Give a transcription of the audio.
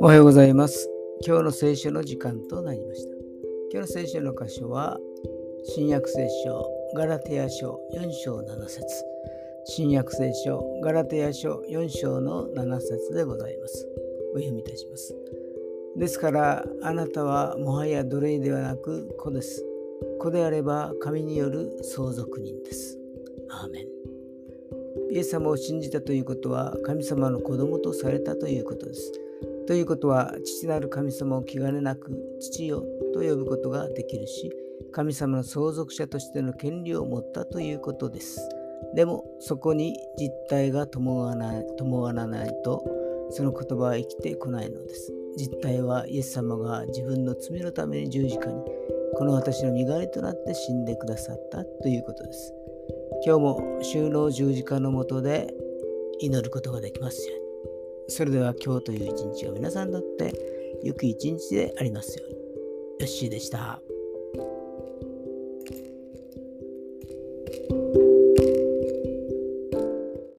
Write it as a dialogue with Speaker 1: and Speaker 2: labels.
Speaker 1: おはようございます。今日の聖書の時間となりました。今日の聖書の箇所は、新約聖書ガラテヤ書4章7節新約聖書ガラテヤ書4章の7節でございます。お読みいたします。ですから、あなたはもはや奴隷ではなく子です。子であれば神による相続人です。アーメン。イエス様を信じたということは神様の子供とされたということです。ということは父なる神様を気兼ねなく父よと呼ぶことができるし神様の相続者としての権利を持ったということです。でもそこに実態が伴わない伴わないとその言葉は生きてこないのです。実態はイエス様が自分の罪のために十字架にこの私の身代わりとなって死んでくださったということです。今日も就労十字架のもとで祈ることができますように。それでは今日という一日が皆さんにとって良き一日でありますように。よっしーでした。